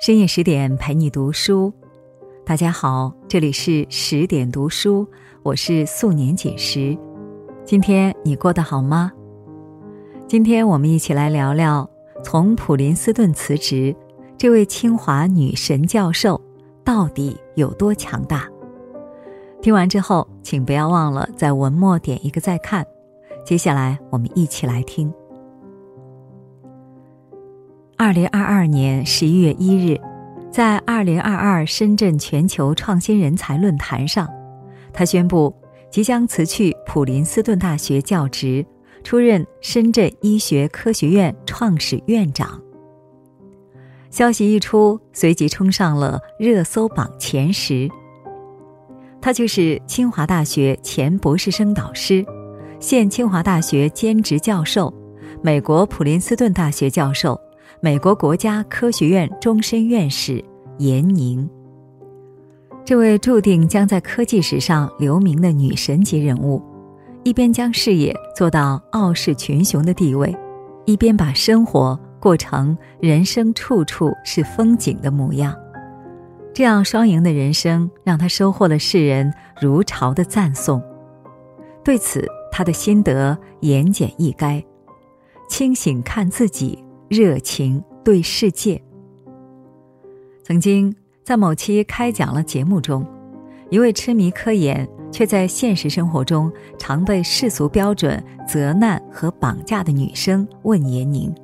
深夜十点陪你读书，大家好，这里是十点读书，我是素年锦时。今天你过得好吗？今天我们一起来聊聊从普林斯顿辞职，这位清华女神教授到底有多强大？听完之后，请不要忘了在文末点一个再看。接下来我们一起来听。二零二二年十一月一日，在二零二二深圳全球创新人才论坛上，他宣布即将辞去普林斯顿大学教职，出任深圳医学科学院创始院长。消息一出，随即冲上了热搜榜前十。他就是清华大学前博士生导师，现清华大学兼职教授，美国普林斯顿大学教授。美国国家科学院终身院士严宁，这位注定将在科技史上留名的女神级人物，一边将事业做到傲视群雄的地位，一边把生活过成人生处处是风景的模样。这样双赢的人生，让他收获了世人如潮的赞颂。对此，他的心得言简意赅：清醒看自己。热情对世界。曾经在某期开讲了节目中，一位痴迷科研却在现实生活中常被世俗标准责难和绑架的女生问严宁，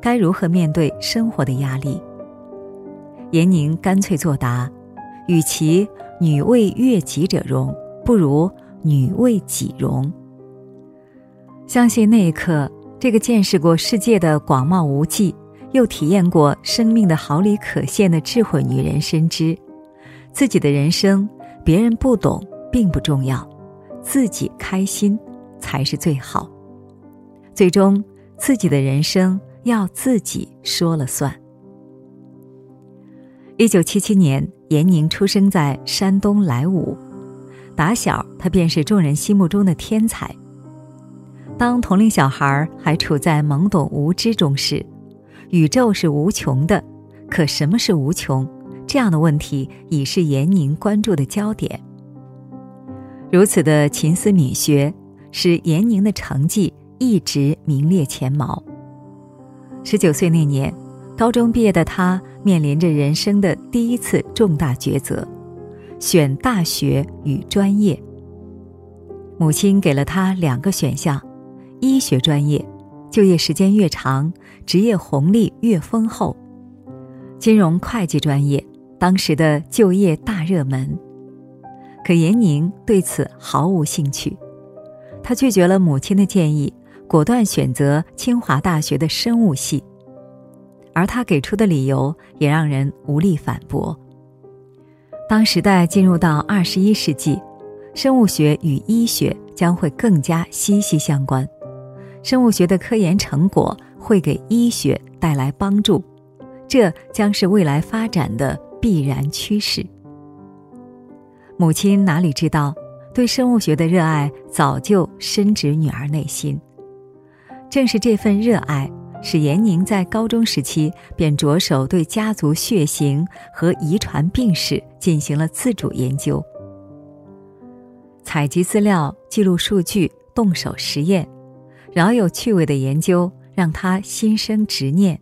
该如何面对生活的压力？严宁干脆作答：与其女为悦己者容，不如女为己容。相信那一刻。这个见识过世界的广袤无际，又体验过生命的毫厘可现的智慧女人深知，自己的人生别人不懂并不重要，自己开心才是最好。最终，自己的人生要自己说了算。一九七七年，闫宁出生在山东莱芜，打小他便是众人心目中的天才。当同龄小孩还处在懵懂无知中时，宇宙是无穷的，可什么是无穷？这样的问题已是严宁关注的焦点。如此的勤思敏学，使严宁的成绩一直名列前茅。十九岁那年，高中毕业的他面临着人生的第一次重大抉择：选大学与专业。母亲给了他两个选项。医学专业，就业时间越长，职业红利越丰厚；金融会计专业，当时的就业大热门。可严宁对此毫无兴趣，他拒绝了母亲的建议，果断选择清华大学的生物系。而他给出的理由也让人无力反驳。当时代进入到二十一世纪，生物学与医学将会更加息息相关。生物学的科研成果会给医学带来帮助，这将是未来发展的必然趋势。母亲哪里知道，对生物学的热爱早就深植女儿内心。正是这份热爱，使严宁在高中时期便着手对家族血型和遗传病史进行了自主研究，采集资料、记录数据、动手实验。饶有趣味的研究让他心生执念，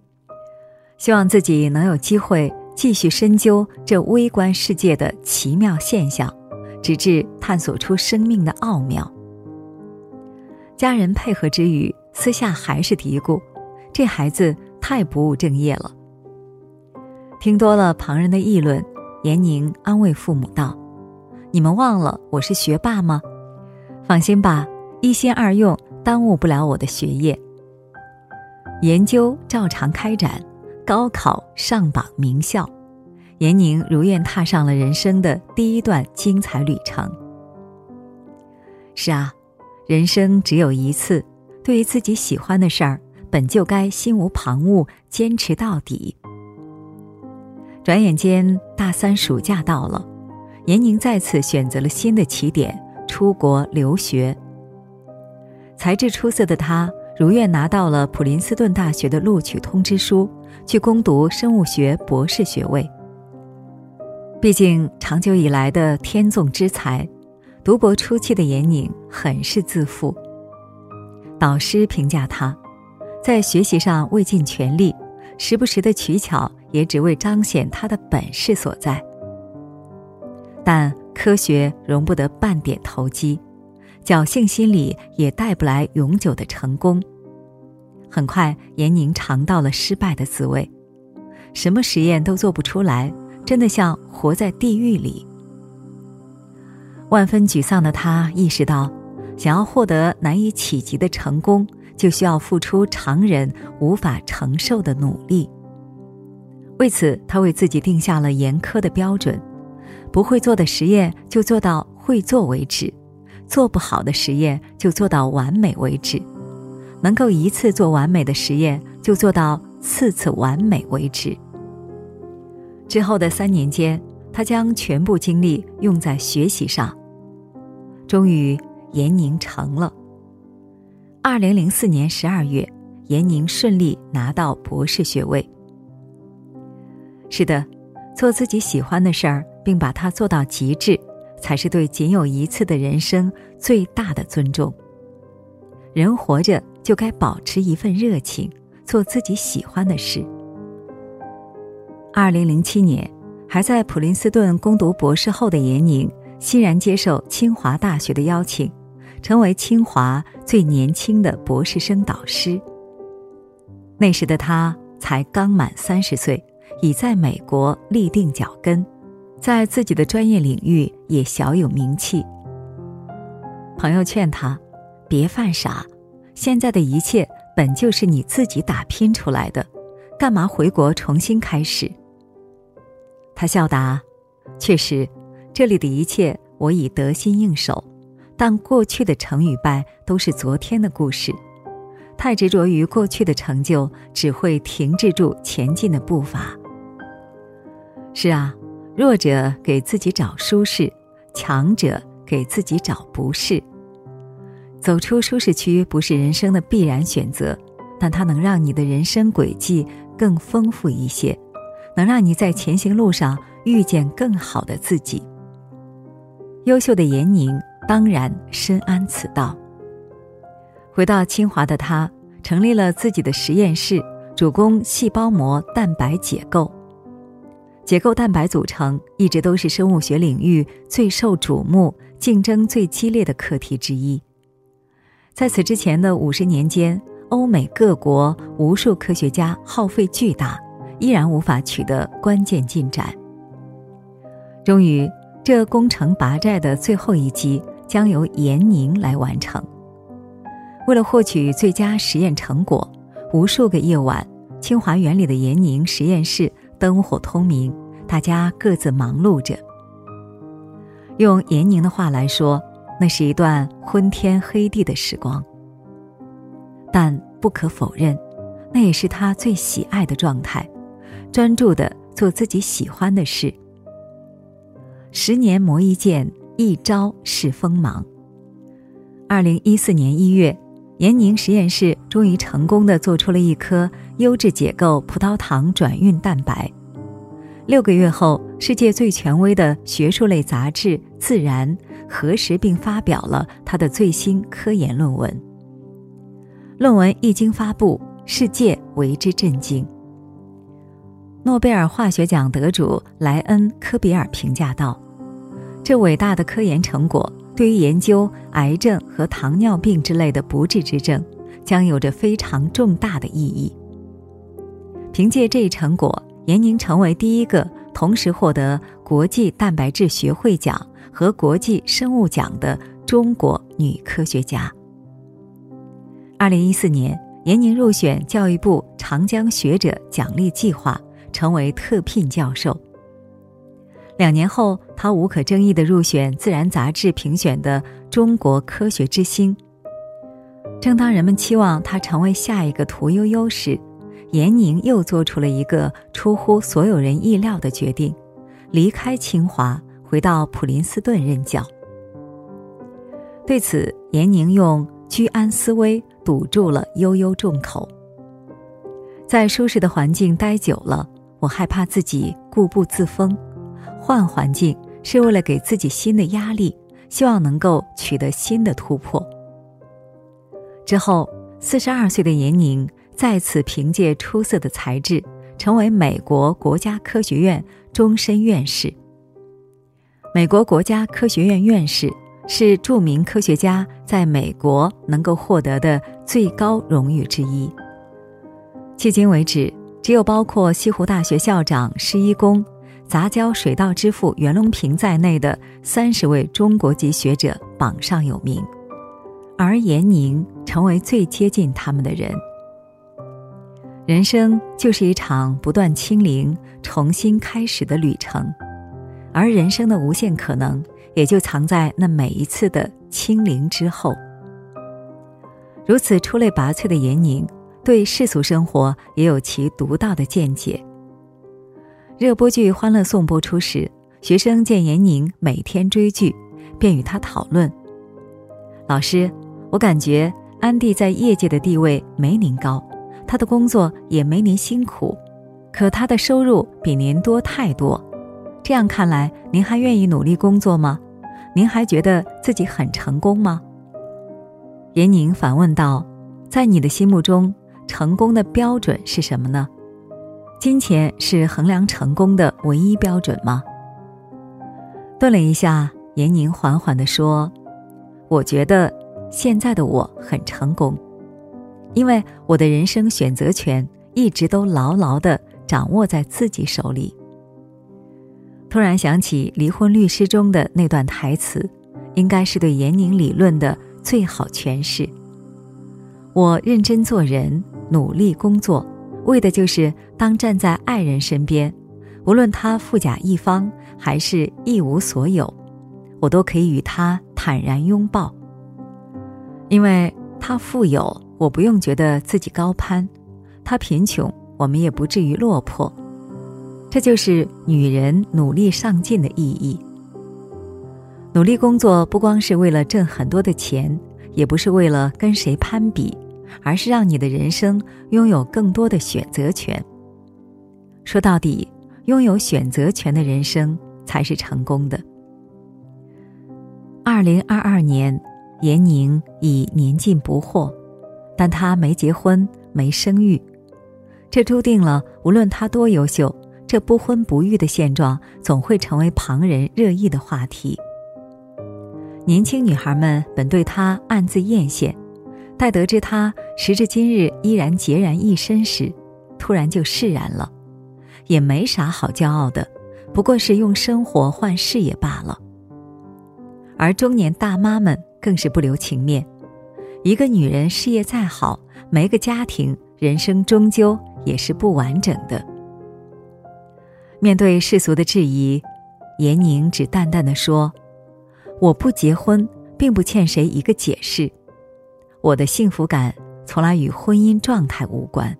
希望自己能有机会继续深究这微观世界的奇妙现象，直至探索出生命的奥妙。家人配合之余，私下还是嘀咕：“这孩子太不务正业了。”听多了旁人的议论，严宁安慰父母道：“你们忘了我是学霸吗？放心吧，一心二用。”耽误不了我的学业，研究照常开展，高考上榜名校，严宁如愿踏上了人生的第一段精彩旅程。是啊，人生只有一次，对于自己喜欢的事儿，本就该心无旁骛，坚持到底。转眼间，大三暑假到了，严宁再次选择了新的起点，出国留学。才智出色的他，如愿拿到了普林斯顿大学的录取通知书，去攻读生物学博士学位。毕竟长久以来的天纵之才，读博初期的严宁很是自负。导师评价他，在学习上未尽全力，时不时的取巧也只为彰显他的本事所在。但科学容不得半点投机，侥幸心理也带不来永久的成功。很快，严宁尝到了失败的滋味，什么实验都做不出来。真的像活在地狱里。万分沮丧的他意识到，想要获得难以企及的成功，就需要付出常人无法承受的努力。为此，他为自己定下了严苛的标准：不会做的实验就做到会做为止，做不好的实验就做到完美为止，能够一次做完美的实验就做到次次完美为止。之后的三年间，他将全部精力用在学习上。终于，严宁成了。二零零四年十二月，严宁顺利拿到博士学位。是的，做自己喜欢的事儿，并把它做到极致，才是对仅有一次的人生最大的尊重。人活着就该保持一份热情，做自己喜欢的事。二零零七年，还在普林斯顿攻读博士后的严宁，欣然接受清华大学的邀请，成为清华最年轻的博士生导师。那时的他才刚满三十岁，已在美国立定脚跟，在自己的专业领域也小有名气。朋友劝他，别犯傻，现在的一切本就是你自己打拼出来的，干嘛回国重新开始？他笑答：“确实，这里的一切我已得心应手，但过去的成与败都是昨天的故事。太执着于过去的成就，只会停滞住前进的步伐。是啊，弱者给自己找舒适，强者给自己找不适。走出舒适区不是人生的必然选择，但它能让你的人生轨迹更丰富一些。”能让你在前行路上遇见更好的自己。优秀的严宁当然深谙此道。回到清华的他，成立了自己的实验室，主攻细胞膜蛋白解构。结构蛋白组成一直都是生物学领域最受瞩目、竞争最激烈的课题之一。在此之前的五十年间，欧美各国无数科学家耗费巨大。依然无法取得关键进展。终于，这攻城拔寨的最后一击将由严宁来完成。为了获取最佳实验成果，无数个夜晚，清华园里的严宁实验室灯火通明，大家各自忙碌着。用严宁的话来说，那是一段昏天黑地的时光。但不可否认，那也是他最喜爱的状态。专注的做自己喜欢的事。十年磨一剑，一朝试锋芒。二零一四年一月，严宁实验室终于成功的做出了一颗优质解构葡萄糖转运蛋白。六个月后，世界最权威的学术类杂志《自然》核实并发表了他的最新科研论文。论文一经发布，世界为之震惊。诺贝尔化学奖得主莱恩·科比尔评价道：“这伟大的科研成果对于研究癌症和糖尿病之类的不治之症，将有着非常重大的意义。凭借这一成果，闫宁成为第一个同时获得国际蛋白质学会奖和国际生物奖的中国女科学家。”二零一四年，闫宁入选教育部长江学者奖励计划。成为特聘教授。两年后，他无可争议的入选《自然》杂志评选的中国科学之星。正当人们期望他成为下一个屠呦呦时，严宁又做出了一个出乎所有人意料的决定：离开清华，回到普林斯顿任教。对此，严宁用居安思危堵住了悠悠众口。在舒适的环境待久了，我害怕自己固步自封，换环境是为了给自己新的压力，希望能够取得新的突破。之后，四十二岁的闫宁再次凭借出色的才智，成为美国国家科学院终身院士。美国国家科学院院士是著名科学家在美国能够获得的最高荣誉之一。迄今为止，只有包括西湖大学校长施一公、杂交水稻之父袁隆平在内的三十位中国籍学者榜上有名，而严宁成为最接近他们的人。人生就是一场不断清零、重新开始的旅程，而人生的无限可能也就藏在那每一次的清零之后。如此出类拔萃的严宁。对世俗生活也有其独到的见解。热播剧《欢乐颂》播出时，学生见严宁每天追剧，便与他讨论：“老师，我感觉安迪在业界的地位没您高，他的工作也没您辛苦，可他的收入比您多太多。这样看来，您还愿意努力工作吗？您还觉得自己很成功吗？”严宁反问道：“在你的心目中？”成功的标准是什么呢？金钱是衡量成功的唯一标准吗？顿了一下，严宁缓缓地说：“我觉得现在的我很成功，因为我的人生选择权一直都牢牢地掌握在自己手里。”突然想起《离婚律师》中的那段台词，应该是对严宁理论的最好诠释。我认真做人。努力工作，为的就是当站在爱人身边，无论他富甲一方还是一无所有，我都可以与他坦然拥抱。因为他富有，我不用觉得自己高攀；他贫穷，我们也不至于落魄。这就是女人努力上进的意义。努力工作不光是为了挣很多的钱，也不是为了跟谁攀比。而是让你的人生拥有更多的选择权。说到底，拥有选择权的人生才是成功的。二零二二年，严宁已年近不惑，但她没结婚，没生育，这注定了无论她多优秀，这不婚不育的现状总会成为旁人热议的话题。年轻女孩们本对她暗自艳羡。待得知他时至今日依然孑然一身时，突然就释然了，也没啥好骄傲的，不过是用生活换事业罢了。而中年大妈们更是不留情面，一个女人事业再好，没个家庭，人生终究也是不完整的。面对世俗的质疑，严宁只淡淡的说：“我不结婚，并不欠谁一个解释。”我的幸福感从来与婚姻状态无关。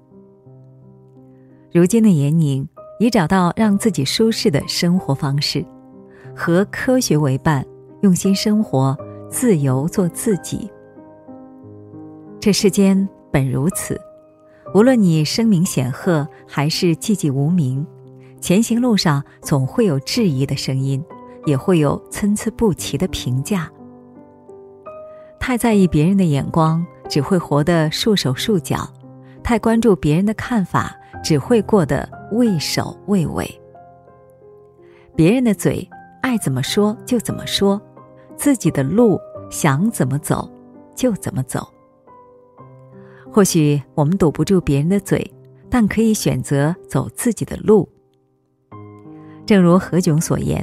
如今的严宁已找到让自己舒适的生活方式，和科学为伴，用心生活，自由做自己。这世间本如此，无论你声名显赫还是寂寂无名，前行路上总会有质疑的声音，也会有参差不齐的评价。太在意别人的眼光，只会活得束手束脚；太关注别人的看法，只会过得畏首畏尾。别人的嘴爱怎么说就怎么说，自己的路想怎么走就怎么走。或许我们堵不住别人的嘴，但可以选择走自己的路。正如何炅所言：“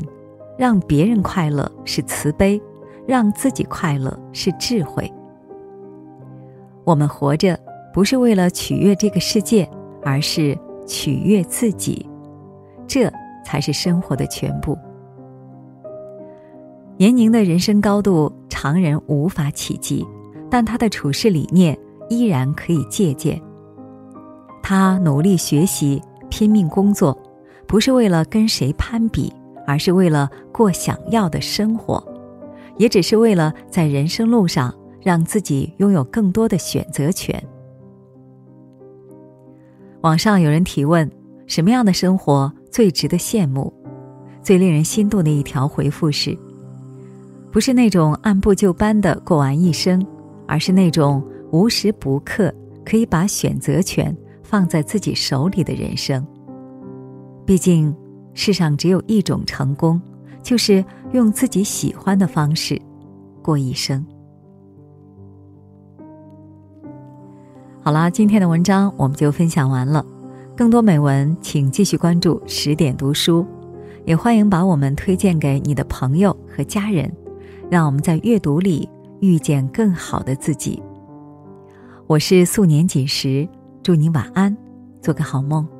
让别人快乐是慈悲。”让自己快乐是智慧。我们活着不是为了取悦这个世界，而是取悦自己，这才是生活的全部。严宁的人生高度常人无法企及，但他的处事理念依然可以借鉴。他努力学习，拼命工作，不是为了跟谁攀比，而是为了过想要的生活。也只是为了在人生路上让自己拥有更多的选择权。网上有人提问：什么样的生活最值得羡慕？最令人心动的一条回复是：不是那种按部就班的过完一生，而是那种无时不刻可以把选择权放在自己手里的人生。毕竟，世上只有一种成功，就是用自己喜欢的方式过一生。好啦，今天的文章我们就分享完了。更多美文，请继续关注十点读书，也欢迎把我们推荐给你的朋友和家人，让我们在阅读里遇见更好的自己。我是素年锦时，祝你晚安，做个好梦。